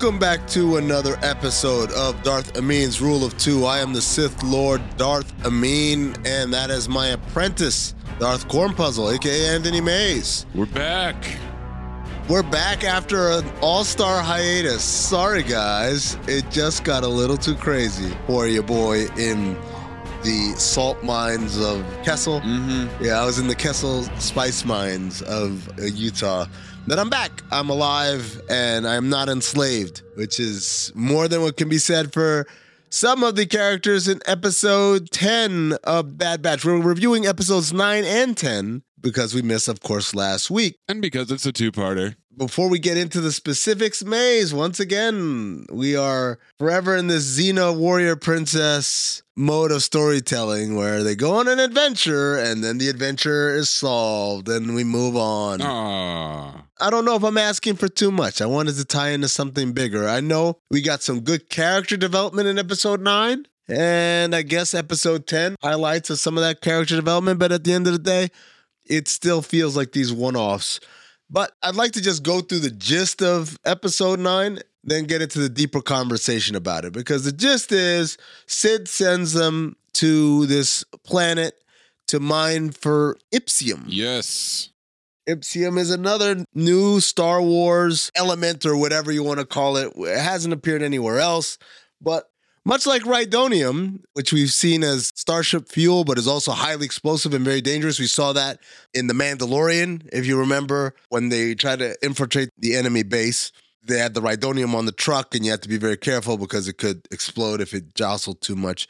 Welcome back to another episode of Darth Amin's Rule of Two. I am the Sith Lord Darth Amin, and that is my apprentice, Darth Cornpuzzle, aka Anthony Mays. We're back. We're back after an all-star hiatus. Sorry, guys, it just got a little too crazy for you, boy, in the salt mines of Kessel. Mm-hmm. Yeah, I was in the Kessel spice mines of uh, Utah. But I'm back. I'm alive and I'm not enslaved, which is more than what can be said for some of the characters in episode 10 of Bad Batch. We're reviewing episodes 9 and 10 because we missed, of course, last week. And because it's a two-parter. Before we get into the specifics, Mays, once again, we are forever in this Xena warrior princess mode of storytelling where they go on an adventure and then the adventure is solved and we move on. Aww. I don't know if I'm asking for too much. I wanted to tie into something bigger. I know we got some good character development in episode 9, and I guess episode 10 highlights of some of that character development, but at the end of the day, it still feels like these one offs. But I'd like to just go through the gist of episode 9, then get into the deeper conversation about it, because the gist is Cid sends them to this planet to mine for Ipsium. Yes. Ipsium is another new Star Wars element or whatever you want to call it. It hasn't appeared anywhere else, but much like Rhydonium, which we've seen as starship fuel, but is also highly explosive and very dangerous. We saw that in The Mandalorian, if you remember, when they tried to infiltrate the enemy base. They had the Rhydonium on the truck, and you had to be very careful because it could explode if it jostled too much.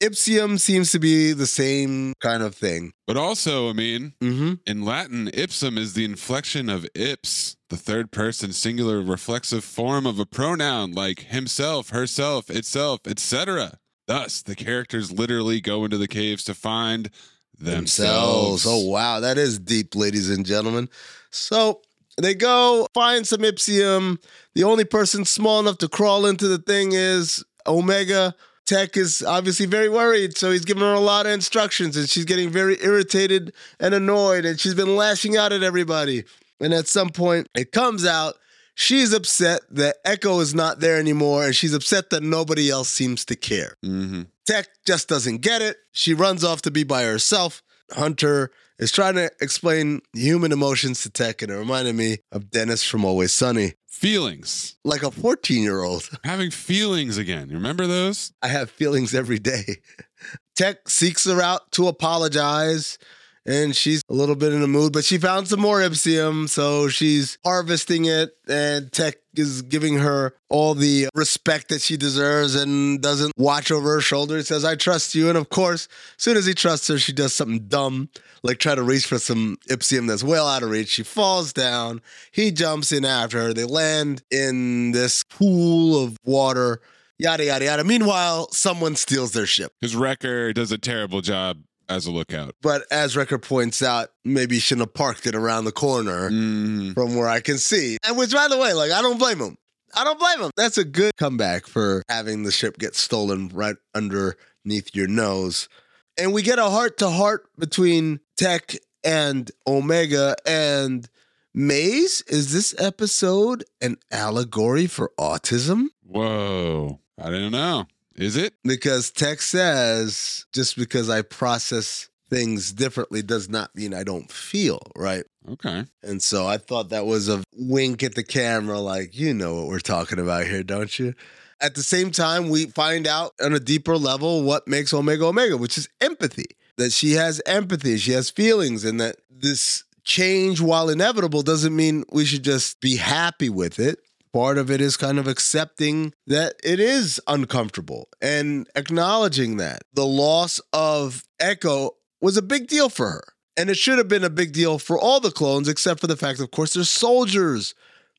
Ipsium seems to be the same kind of thing. But also, I mean, Mm-hmm. in Latin, ipsum is the inflection of ips, the third person singular reflexive form of a pronoun like himself, herself, itself, etc. Thus, the characters literally go into the caves to find themselves. Oh, wow. That is deep, ladies and gentlemen. So they go find some Ipsium. The only person small enough to crawl into the thing is Omega. Tech is obviously very worried, so he's giving her a lot of instructions, and she's getting very irritated and annoyed, and she's been lashing out at everybody. And at some point, it comes out she's upset that Echo is not there anymore, and she's upset that nobody else seems to care. hmm Tech just doesn't get it. She runs off to be by herself. Hunter is trying to explain human emotions to Tech, and it reminded me of Dennis from Always Sunny, Feelings. like a 14 year old. Having feelings again. You remember those? I have feelings every day. Tech seeks her out to apologize, and she's a little bit in a mood, but she found some more Ipsium, so she's harvesting it, and Tech is giving her all the respect that she deserves and doesn't watch over her shoulder. He says, I trust you. And of course, as soon as he trusts her, she does something dumb, like try to reach for some Ipsium that's well out of reach. She falls down. He jumps in after her. They land in this pool of water yada yada yada. Meanwhile, someone steals their ship. Because Wrecker does a terrible job as a lookout. But as Wrecker points out, maybe he shouldn't have parked it around the corner Mhm. from where I can see. And which, by the way, like I don't blame him. I don't blame him. That's a good comeback for having the ship get stolen right underneath your nose. And we get a heart to heart between Tech and Omega and Mays. Is this episode an allegory for autism? Whoa. I don't know. Is it? Because Tech says just because I process things differently does not mean I don't feel, right? Okay. And so I thought that was a wink at the camera, like, you know what we're talking about here, don't you? At the same time, we find out on a deeper level what makes Omega Omega, which is empathy. That she has empathy, she has feelings, and that this change, while inevitable, doesn't mean we should just be happy with it. Part of it is kind of accepting that it is uncomfortable and acknowledging that the loss of Echo was a big deal for her. And it should have been a big deal for all the clones, except for the fact, of course, they're soldiers.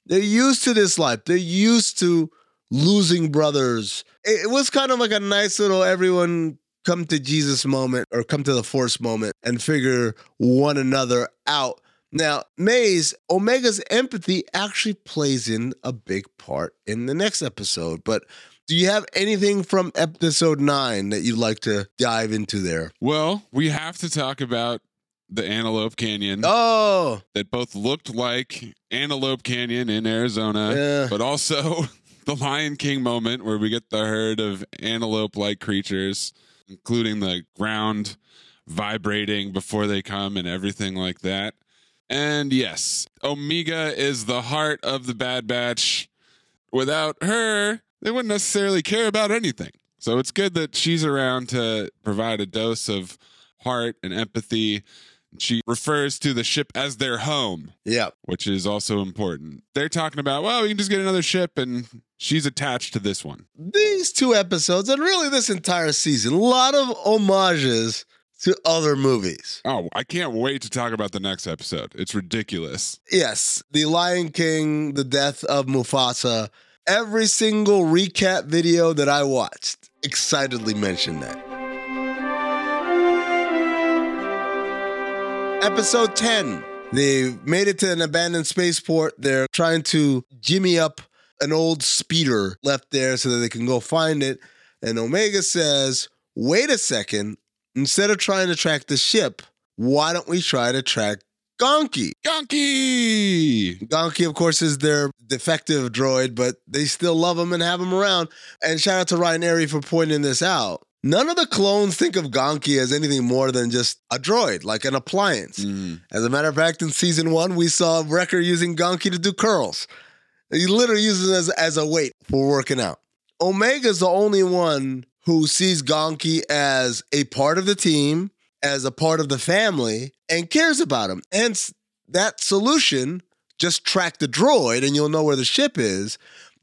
They're used to this life. They're used to losing brothers. It was kind of like a nice little everyone come to Jesus moment or come to the Force moment and figure one another out. Now, Mays, Omega's empathy actually plays in a big part in the next episode. But do you have anything from episode nine that you'd like to dive into there? Well, we have to talk about the Antelope Canyon Oh, that both looked like Antelope Canyon in Arizona, Yeah. but also the Lion King moment where we get the herd of antelope like creatures, including the ground vibrating before they come and everything like that. And yes, Omega is the heart of the Bad Batch. Without her, they wouldn't necessarily care about anything. So it's good that she's around to provide a dose of heart and empathy. She refers to the ship as their home, yeah. which is also important. They're talking about, well, we can just get another ship, and she's attached to this one. These two episodes, and really this entire season, a lot of homages to other movies. Oh, I can't wait to talk about the next episode. It's ridiculous. Yes, The Lion King, The Death of Mufasa, every single recap video that I watched excitedly mentioned that. Episode 10. They made it to an abandoned spaceport. They're trying to jimmy up an old speeder left there so that they can go find it. And Omega says, wait a second. Instead of trying to track the ship, why don't we try to track Gonki? Gonky! Gonki, of course, is their defective droid, but they still love him and have him around. And shout out to Ryan Airy for pointing this out. None of the clones think of Gonky as anything more than just a droid, like an appliance. Mhm. As a matter of fact, in season one, we saw Wrecker using Gonky to do curls. He literally uses it as, as a weight for working out. Omega's the only one who sees Gonky as a part of the team, as a part of the family, and cares about him. Hence, that solution, just track the droid and you'll know where the ship is,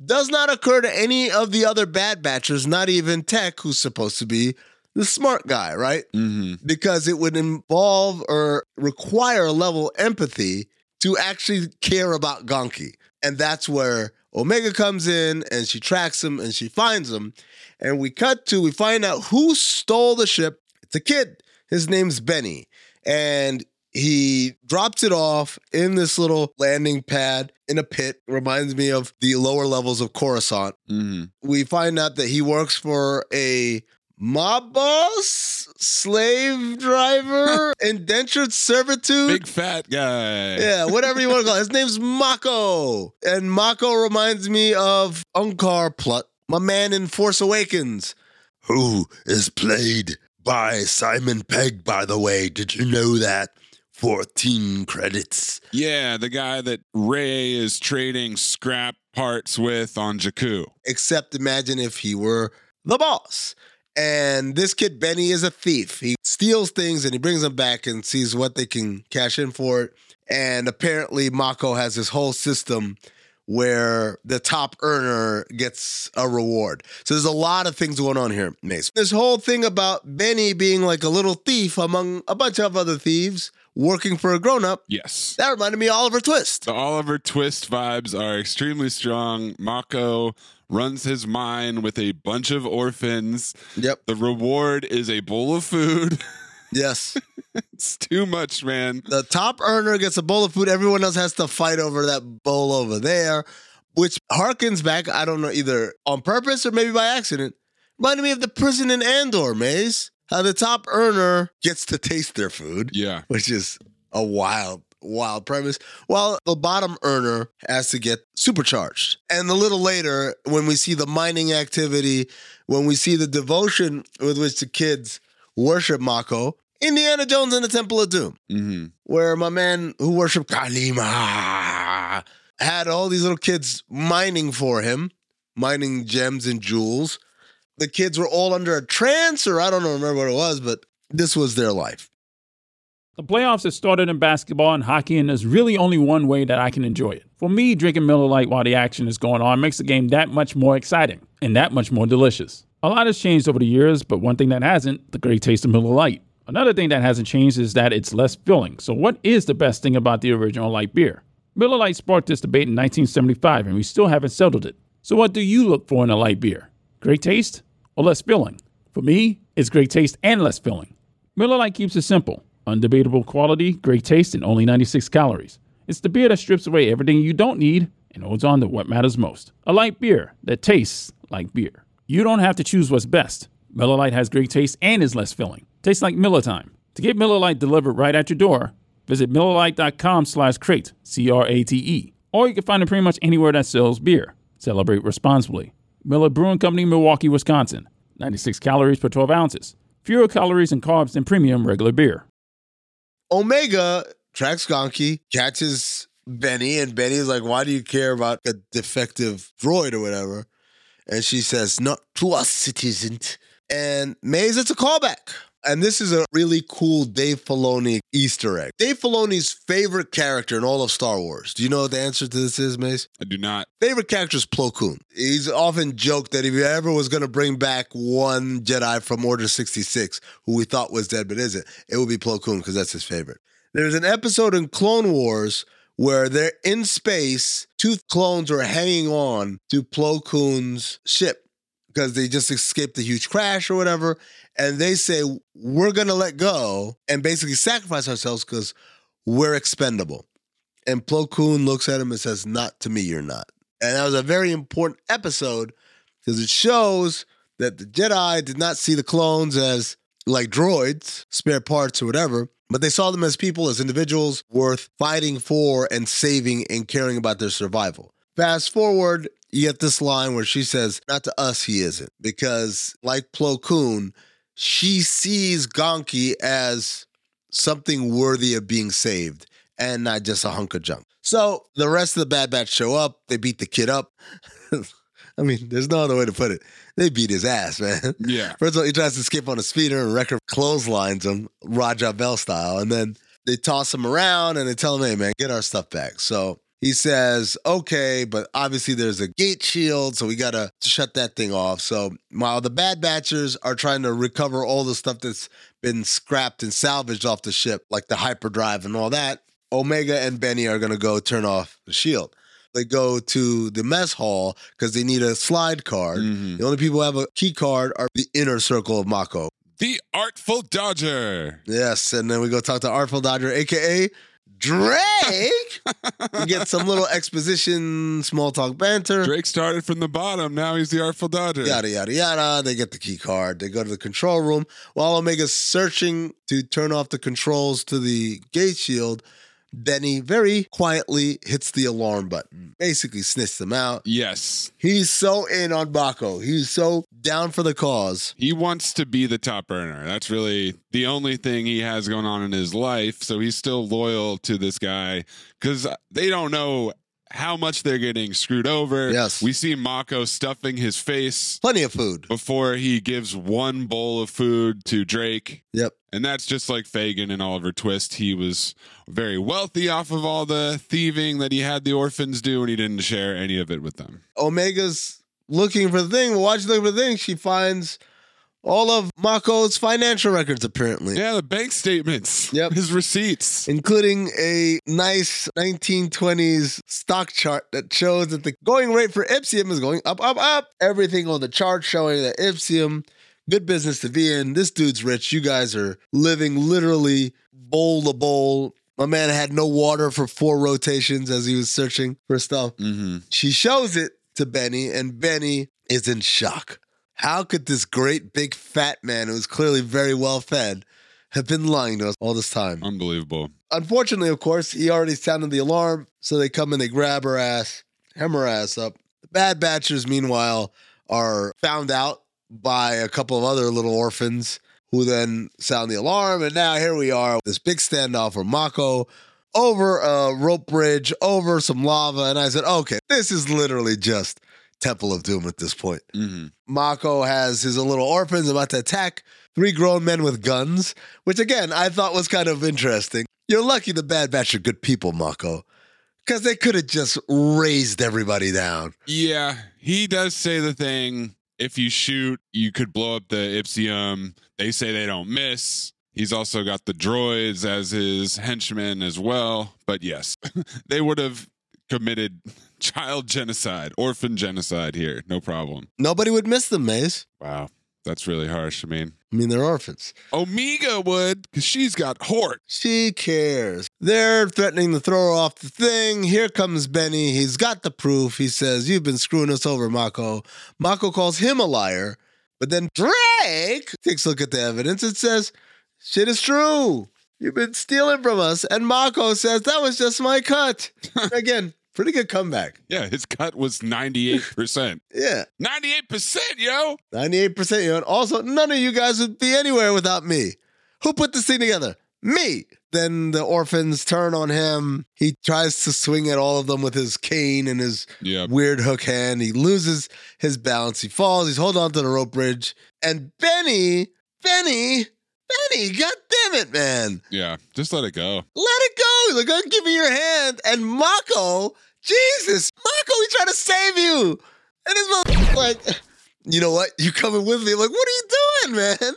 does not occur to any of the other Bad Batchers, not even Tech, who's supposed to be the smart guy, right? Mhm. because it would involve or require a level of empathy to actually care about Gonky. And that's where Omega comes in and she tracks him and she finds him. And we cut to, we find out who stole the ship. It's a kid. His name's Benny. And he drops it off in this little landing pad in a pit. Reminds me of the lower levels of Coruscant Mhm. we find out that he works for a mob boss, slave driver, indentured servitude. Big fat guy. yeah, whatever you want to call it. His name's Mako. And Mako reminds me of Unkar Plut, my man in Force Awakens. Who is played by Simon Pegg, by the way. Did you know that? 14 credits. Yeah, the guy that Rey is trading scrap parts with on Jakku. except imagine if he were the boss. And this kid, Benny, is a thief. He steals things and he brings them back and sees what they can cash in for it. And apparently, Mako has this whole system where the top earner gets a reward. So there's a lot of things going on here, Mace. This whole thing about Benny being like a little thief among a bunch of other thieves working for a grown up, Yes. that reminded me of Oliver Twist. The Oliver Twist vibes are extremely strong. Mako runs his mine with a bunch of orphans. Yep. The reward is a bowl of food. Yes. it's too much, man. the top earner gets a bowl of food. Everyone else has to fight over that bowl over there, which harkens back, I don't know, either on purpose or maybe by accident. Reminded me of the prison in Andor, Mays. How the top earner gets to taste their food, Yeah. which is a wild, wild premise, while the bottom earner has to get supercharged. And a little later, when we see the mining activity, when we see the devotion with which the kids worship Mako, Indiana Jones and the Temple of Doom hmm where my man who worshiped Kalima had all these little kids mining for him, mining gems and jewels. The kids were all under a trance, or I don't know, remember what it was, but this was their life. The playoffs have started in basketball and hockey, and there's really only one way that I can enjoy it. For me, drinking Miller Lite while the action is going on makes the game that much more exciting and that much more delicious. A lot has changed over the years, but one thing that hasn't, the great taste of Miller Lite. Another thing that hasn't changed is that it's less filling. So, what is the best thing about the original light beer? Miller Lite sparked this debate in 1975, and we still haven't settled it. So, what do you look for in a light beer? Great taste or less filling? For me, it's great taste and less filling. Miller Lite keeps it simple undebatable quality, great taste, and only 96 calories. It's the beer that strips away everything you don't need and holds on to what matters most. A light beer that tastes like beer. You don't have to choose what's best. Miller Lite has great taste and is less filling. Tastes like Miller time. To get Miller Lite delivered right at your door, visit MillerLite.com slash crate, C-R-A-T-E. Or you can find it pretty much anywhere that sells beer. Celebrate responsibly. Miller Brewing Company, Milwaukee, Wisconsin. 96 calories per 12 ounces. Fewer calories and carbs than premium regular beer. Omega tracks Gonky, catches Benny, and Benny's like, Why do you care about a defective droid or whatever? And she says, Not to us, it isn't. And Mays, it's a callback. And this is a really cool Dave Filoni Easter egg. Dave Filoni's favorite character in all of Star Wars. Do you know what the answer to this is, Mace? I do not. Favorite character is Plo Koon. He's often joked that if he ever was going to bring back one Jedi from Order 66, who we thought was dead but isn't, it would be Plo Koon because that's his favorite. There's an episode in Clone Wars where they're in space, two clones are hanging on to Plo Koon's ship because they just escaped the huge crash or whatever. And they say, We're going to let go and basically sacrifice ourselves because we're expendable. And Plo Koon looks at him and says, Not to me, you're not. And that was a very important episode because it shows that the Jedi did not see the clones as like droids, spare parts or whatever, but they saw them as people, as individuals worth fighting for and saving and caring about their survival. Fast forward, you get this line where she says, Not to us, he isn't. Because, like Plo Koon, she sees Gonky as something worthy of being saved and not just a hunk of junk. So the rest of the Bad Batch show up. They beat the kid up. I mean, there's no other way to put it. They beat his ass, man. Yeah. First of all, he tries to skip on a speeder and Wrecker clotheslines him, Raja Bell style. And then they toss him around and they tell him, hey, man, get our stuff back. So he says, okay, but obviously there's a gate shield, so we got to shut that thing off. So while the Bad Batchers are trying to recover all the stuff that's been scrapped and salvaged off the ship, like the hyperdrive and all that, Omega and Benny are going to go turn off the shield. They go to the mess hall because they need a slide card. Mhm. The only people who have a key card are the inner circle of Mako. The Artful Dodger. Yes, and then we go talk to Artful Dodger, aka Drake. we get some little exposition, small talk banter. Drake started from the bottom. Now he's the Artful Dodger. Yada yada yada. They get the key card. They go to the control room while Omega's searching to turn off the controls to the gate shield. Benny very quietly hits the alarm button, basically sniffs them out. Yes. He's so in on Baco. He's so down for the cause. He wants to be the top earner. That's really the only thing he has going on in his life. So he's still loyal to this guy because they don't know how much they're getting screwed over. Yes. We see Mako stuffing his face Plenty of food. before he gives one bowl of food to Drake. Yep. And that's just like Fagin and Oliver Twist. He was very wealthy off of all the thieving that he had the orphans do, and he didn't share any of it with them. Omega's looking for the thing. While she's looking for the thing, she finds all of Mako's financial records, apparently. Yeah, the bank statements. Yep. His receipts. including a nice 1920s stock chart that shows that the going rate for Ipsium is going up, up, up. Everything on the chart showing that Ipsium, good business to be in. This dude's rich. You guys are living literally bowl to bowl. My man had no water for four rotations as he was searching for stuff. Mm-hmm. She shows it to Benny, and Benny is in shock. How could this great big fat man who's clearly very well fed have been lying to us all this time? Unbelievable. Unfortunately, of course, he already sounded the alarm, so they come and they grab her ass, hem her ass up. The Bad Batchers, meanwhile, are found out by a couple of other little orphans who then sound the alarm. And now here we are, this big standoff where Mako over a rope bridge, over some lava. And I said, okay, this is literally just Temple of Doom at this point. Mm-hmm. Mako has his little orphans about to attack three grown men with guns, which again I thought was kind of interesting. You're lucky the Bad Batch are good people, Mako, because they could have just raised everybody down. Yeah, he does say the thing. If you shoot, you could blow up the Ipsium. They say they don't miss. He's also got the droids as his henchmen as well. But yes, they would have committed child genocide, orphan genocide here. No problem. Nobody would miss them, Mays. Wow. That's really harsh. I mean, I mean, they're orphans. Omega would, because she's got Hort. She cares. They're threatening to throw her off the thing. Here comes Benny. He's got the proof. He says, You've been screwing us over, Mako. Mako calls him a liar. But then Drake takes a look at the evidence and says, Shit is true. You've been stealing from us. And Mako says, That was just my cut. Again, pretty good comeback. Yeah, his cut was 98%. Yeah. 98%, yo. 98%. yo. and also, none of you guys would be anywhere without me. Who put this thing together? Me. Then the orphans turn on him. He tries to swing at all of them with his cane and his Yep. weird hook hand. He loses his balance. He falls. He's holding on to the rope bridge. And Benny, Benny, Benny, god damn it, man. Yeah, just let it go. Let it go. He's like, give me your hand. And Mako, Jesus, Mako, he trying to save you. And his mother like, you know what? You coming with me? I'm like, what are you doing, man?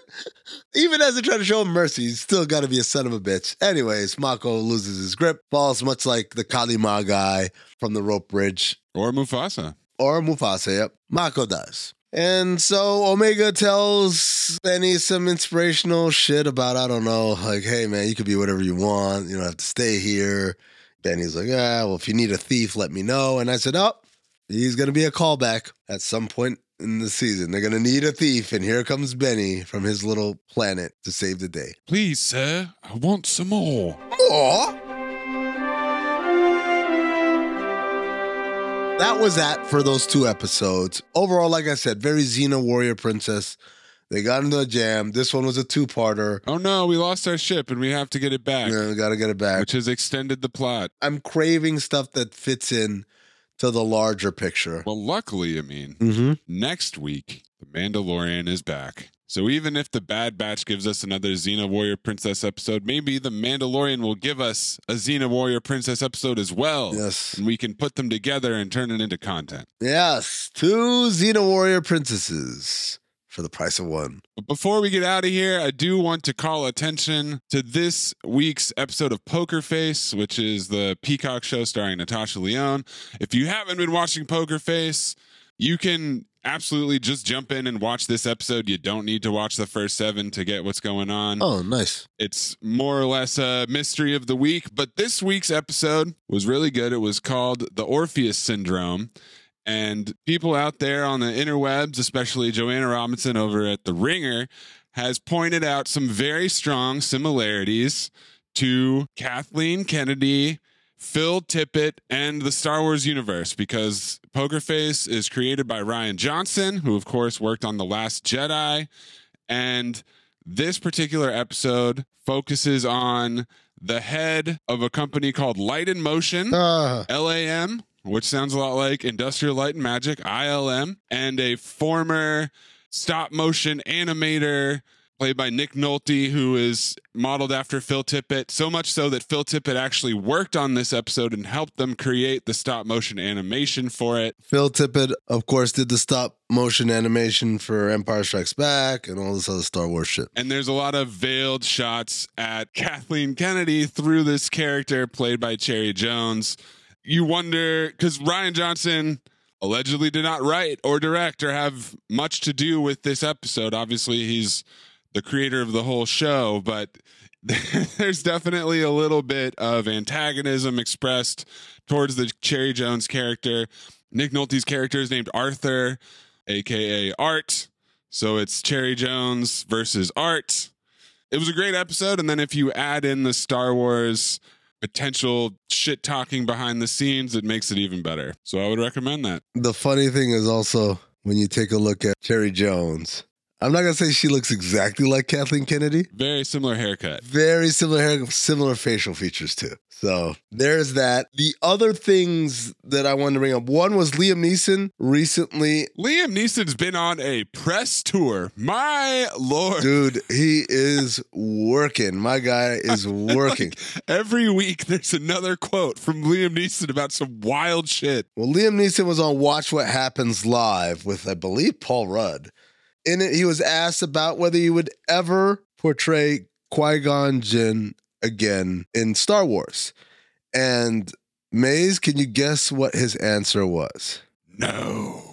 Even as they try to show him mercy, he's still got to be a son of a bitch. Anyways, Mako loses his grip, falls much like the Kalima guy from the rope bridge, Or Mufasa. or Mufasa. Yep, Mako does. And so Omega tells Benny some inspirational shit about, I don't know, like, hey man, you could be whatever you want. You don't have to stay here. Benny's like, ah, well, if you need a thief, let me know. And I said, oh, he's going to be a callback at some point in the season. They're going to need a thief. And here comes Benny from his little planet to save the day. Please, sir, I want some more. Aw. That was that for those two episodes. Overall, like I said, very Xena Warrior Princess. They got into a jam. This one was a two parter. Oh no, we lost our ship and we have to get it back, Yeah, we got to get it back. which has extended the plot. I'm craving stuff that fits in to the larger picture. Well, luckily, I mean, Mm-hmm. next week, The Mandalorian is back. So even if the Bad Batch gives us another Xena Warrior Princess episode, maybe The Mandalorian will give us a Xena Warrior Princess episode as well. Yes. And we can put them together and turn it into content. Yes. Two Xena Warrior Princesses for the price of one. But before we get out of here, I do want to call attention to this week's episode of Poker Face, which is the Peacock show starring Natasha Lyonne. If you haven't been watching Poker Face, you can absolutely just jump in and watch this episode. You don't need to watch the first seven to get what's going on. Oh, nice. It's more or less a mystery of the week, but this week's episode was really good. It was called The Orpheus Syndrome. And people out there on the interwebs, especially Joanna Robinson over at The Ringer, has pointed out some very strong similarities to Kathleen Kennedy, Phil Tippett, and the Star Wars universe because Poker Face is created by Rian Johnson, who, of course, worked on The Last Jedi. And this particular episode focuses on the head of a company called Light in Motion. Ah, LAM, which sounds a lot like Industrial Light and Magic, ILM, and a former stop motion animator played by Nick Nolte, who is modeled after Phil Tippett. So much so that Phil Tippett actually worked on this episode and helped them create the stop motion animation for it. Phil Tippett, of course, did the stop motion animation for Empire Strikes Back and all this other Star Wars shit. And there's a lot of veiled shots at Kathleen Kennedy through this character played by Cherry Jones. You wonder, because Rian Johnson allegedly did not write or direct or have much to do with this episode. Obviously, he's the creator of the whole show, but there's definitely a little bit of antagonism expressed towards the Cherry Jones character. Nick Nolte's character is named Arthur, aka Art. So it's Cherry Jones versus Art. It was a great episode. And then if you add in the Star Wars potential shit talking behind the scenes, it makes it even better. So I would recommend that. The funny thing is also when you take a look at Cherry Jones, I'm not gonna say she looks exactly like Kathleen Kennedy. Very similar haircut. Very similar hair, similar facial features too. So there's that. The other things that I wanted to bring up. One was Liam Neeson recently. Liam Neeson's been on a press tour. My lord. Dude, he is working. My guy is working. Every week there's another quote from Liam Neeson about some wild shit. Well, Liam Neeson was on Watch What Happens Live with, I believe, Paul Rudd. In it, he was asked about whether he would ever portray Qui Gon Jinn again in Star Wars. And Mays, can you guess what his answer was? No.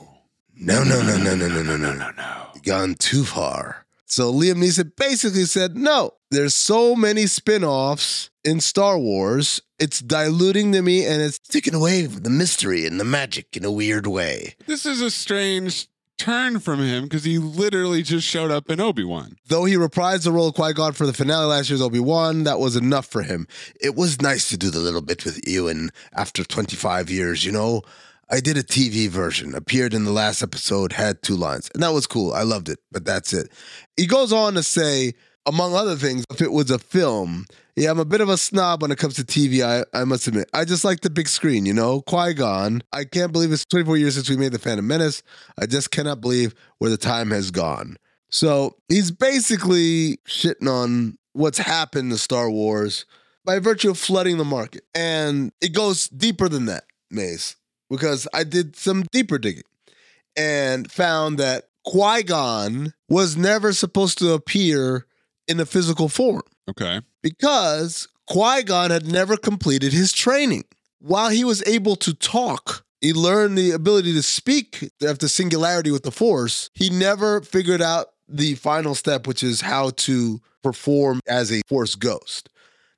No, no, no, no, no, no, no, no, No, no. Gone too far. So Liam Neeson basically said, no, there's so many spin-offs in Star Wars. It's diluting to me and it's taking away the mystery and the magic in a weird way. This is a strange turn from him because he literally just showed up in Obi-Wan. Though he reprised the role of Qui Gon for the finale last year's Obi Wan, that was enough for him. It was nice to do the little bit with Ewan after 25 years, you know. I did a TV version, appeared in the last episode, had two lines, and that was cool. I loved it, but that's it. He goes on to say, among other things, if it was a film, yeah, I'm a bit of a snob when it comes to TV, I, I must admit. I just like the big screen, you know? Qui Gon. I can't believe it's 24 years since we made The Phantom Menace. I just cannot believe where the time has gone. So he's basically shitting on what's happened to Star Wars by virtue of flooding the market. And it goes deeper than that, Mays, because I did some deeper digging and found that Qui Gon was never supposed to appear in a physical form Okay. because Qui Gon had never completed his training. While he was able to talk, he learned the ability to speak after singularity with the Force. He never figured out the final step, which is how to perform as a Force ghost.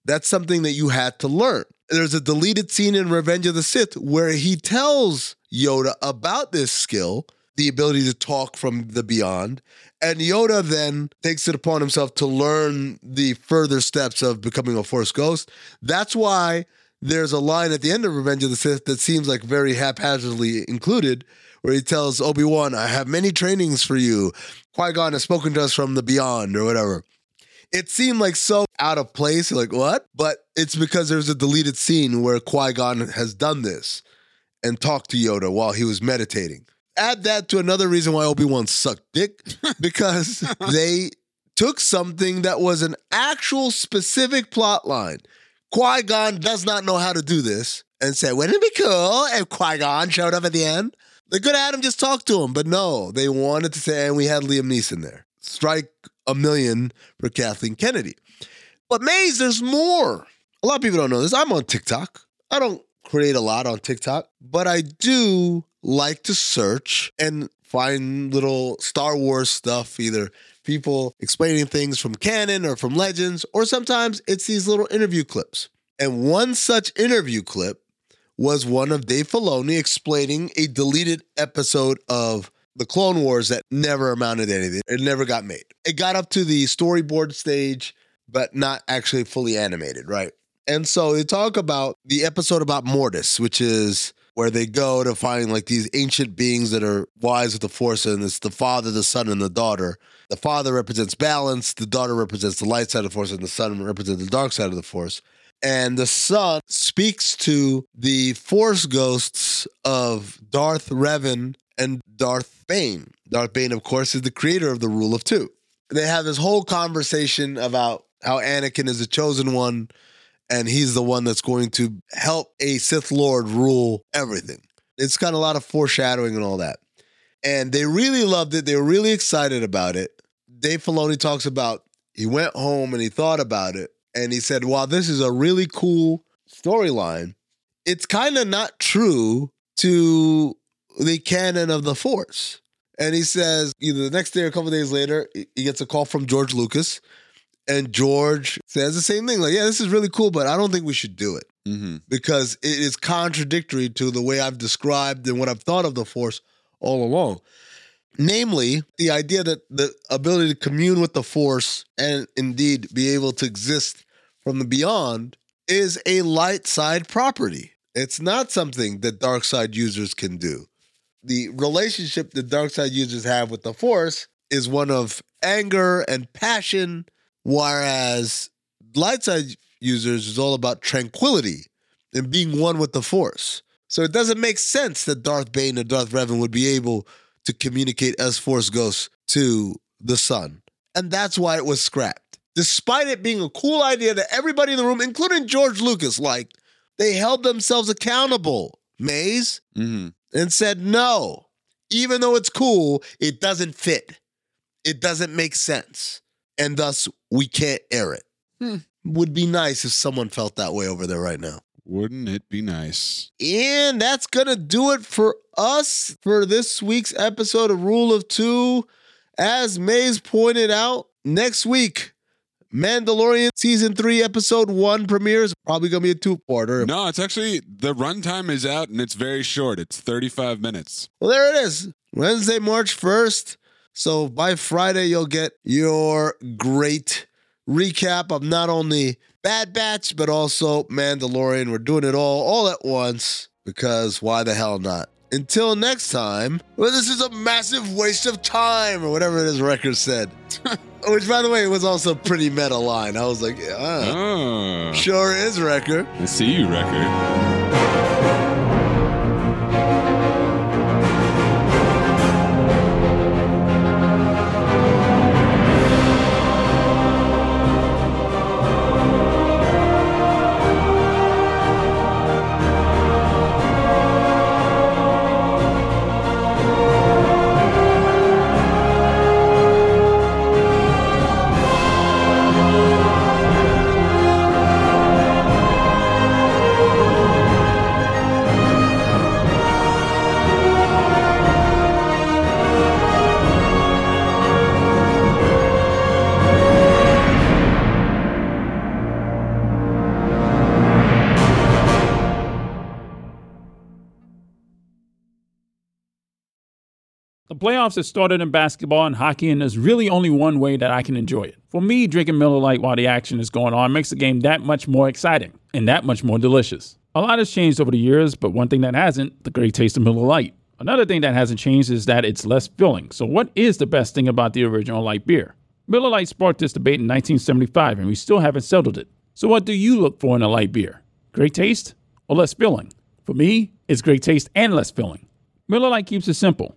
That's something that you had to learn. There's a deleted scene in Revenge of the Sith where he tells Yoda about this skill, the ability to talk from the beyond. And Yoda then takes it upon himself to learn the further steps of becoming a Force ghost. That's why there's a line at the end of Revenge of the Sith that seems like very haphazardly included, where he tells Obi Wan, I have many trainings for you. Qui Gon has spoken to us from the beyond, or whatever. It seemed like so out of place. You're like, what? But it's because there's a deleted scene where Qui Gon has done this and talked to Yoda while he was meditating. Add that to another reason why Obi Wan sucked dick because they took something that was an actual specific plot line. Qui Gon does not know how to do this and said, Wouldn't it be cool if Qui Gon showed up at the end? They could have had him just talk to him, but no, they wanted to say, and we had Liam Neeson there. Strike a million for Kathleen Kennedy. But Mays, there's more. A lot of people don't know this. I'm on TikTok. I don't create a lot on TikTok, but I do like to search and find little Star Wars stuff, either people explaining things from canon or from legends, or sometimes it's these little interview clips. And one such interview clip was one of Dave Filoni explaining a deleted episode of the Clone Wars that never amounted to anything. It never got made. It got up to the storyboard stage, but not actually fully animated, right? And so they talk about the episode about Mortis, which is where they go to find like these ancient beings that are wise with the force, and it's the father, the son, and the daughter. The father represents balance, the daughter represents the light side of the force, and the son represents the dark side of the force. And the son speaks to the force ghosts of Darth Revan and Darth Bane. Darth Bane, of course, is the creator of the Rule of Two. They have this whole conversation about how Anakin is the chosen one and he's the one that's going to help a Sith Lord rule everything. It's got a lot of foreshadowing and all that. And they really loved it. They were really excited about it. Dave Filoni talks about he went home and he thought about it and he said, "Wow, this is a really cool storyline. It's kind of not true to the canon of the Force." And he says, either the next day or a couple days later, he gets a call from George Lucas, and George says the same thing, like, "Yeah, this is really cool, but I don't think we should do it." Mm-hmm. because it is contradictory to the way I've described and what I've thought of the Force all along. Namely, the idea that the ability to commune with the Force and indeed be able to exist from the beyond is a light side property. It's not something that dark side users can do. The relationship that dark side users have with the Force is one of anger and passion, whereas light side users is all about tranquility and being one with the force. So it doesn't make sense that Darth Bane or Darth Revan would be able to communicate as Force Ghosts to the son. And that's why it was scrapped. Despite it being a cool idea that everybody in the room, including George Lucas, liked, they held themselves accountable, Mays, hmm and said, no, even though it's cool, it doesn't fit. It doesn't make sense. And thus, we can't air it. Hmm. Would be nice if someone felt that way over there right now. Wouldn't it be nice? And that's going to do it for us for this week's episode of Rule of Two. As Mays pointed out, next week, Mandalorian Season 3, Episode 1 premieres. Probably going to be a two parter. No, it's actually the runtime is out and it's very short. It's 35 minutes. Well, there it is. Wednesday, March 1st. So by Friday, you'll get your great recap of not only Bad Batch, but also Mandalorian. We're doing it all all at once because why the hell not? Until next time, well, this is a massive waste of time, or whatever his record said. Which, by the way, was also pretty meta line. I was like, Oh, sure is record. I see you, record. Playoffs have started in basketball and hockey, and there's really only one way that I can enjoy it. For me, drinking Miller Lite while the action is going on makes the game that much more exciting and that much more delicious. A lot has changed over the years, but one thing that hasn't, the great taste of Miller Lite. Another thing that hasn't changed is that it's less filling. So, what is the best thing about the original light beer? Miller Lite sparked this debate in 1975, and we still haven't settled it. So, what do you look for in a light beer? Great taste or less filling? For me, it's great taste and less filling. Miller Lite keeps it simple.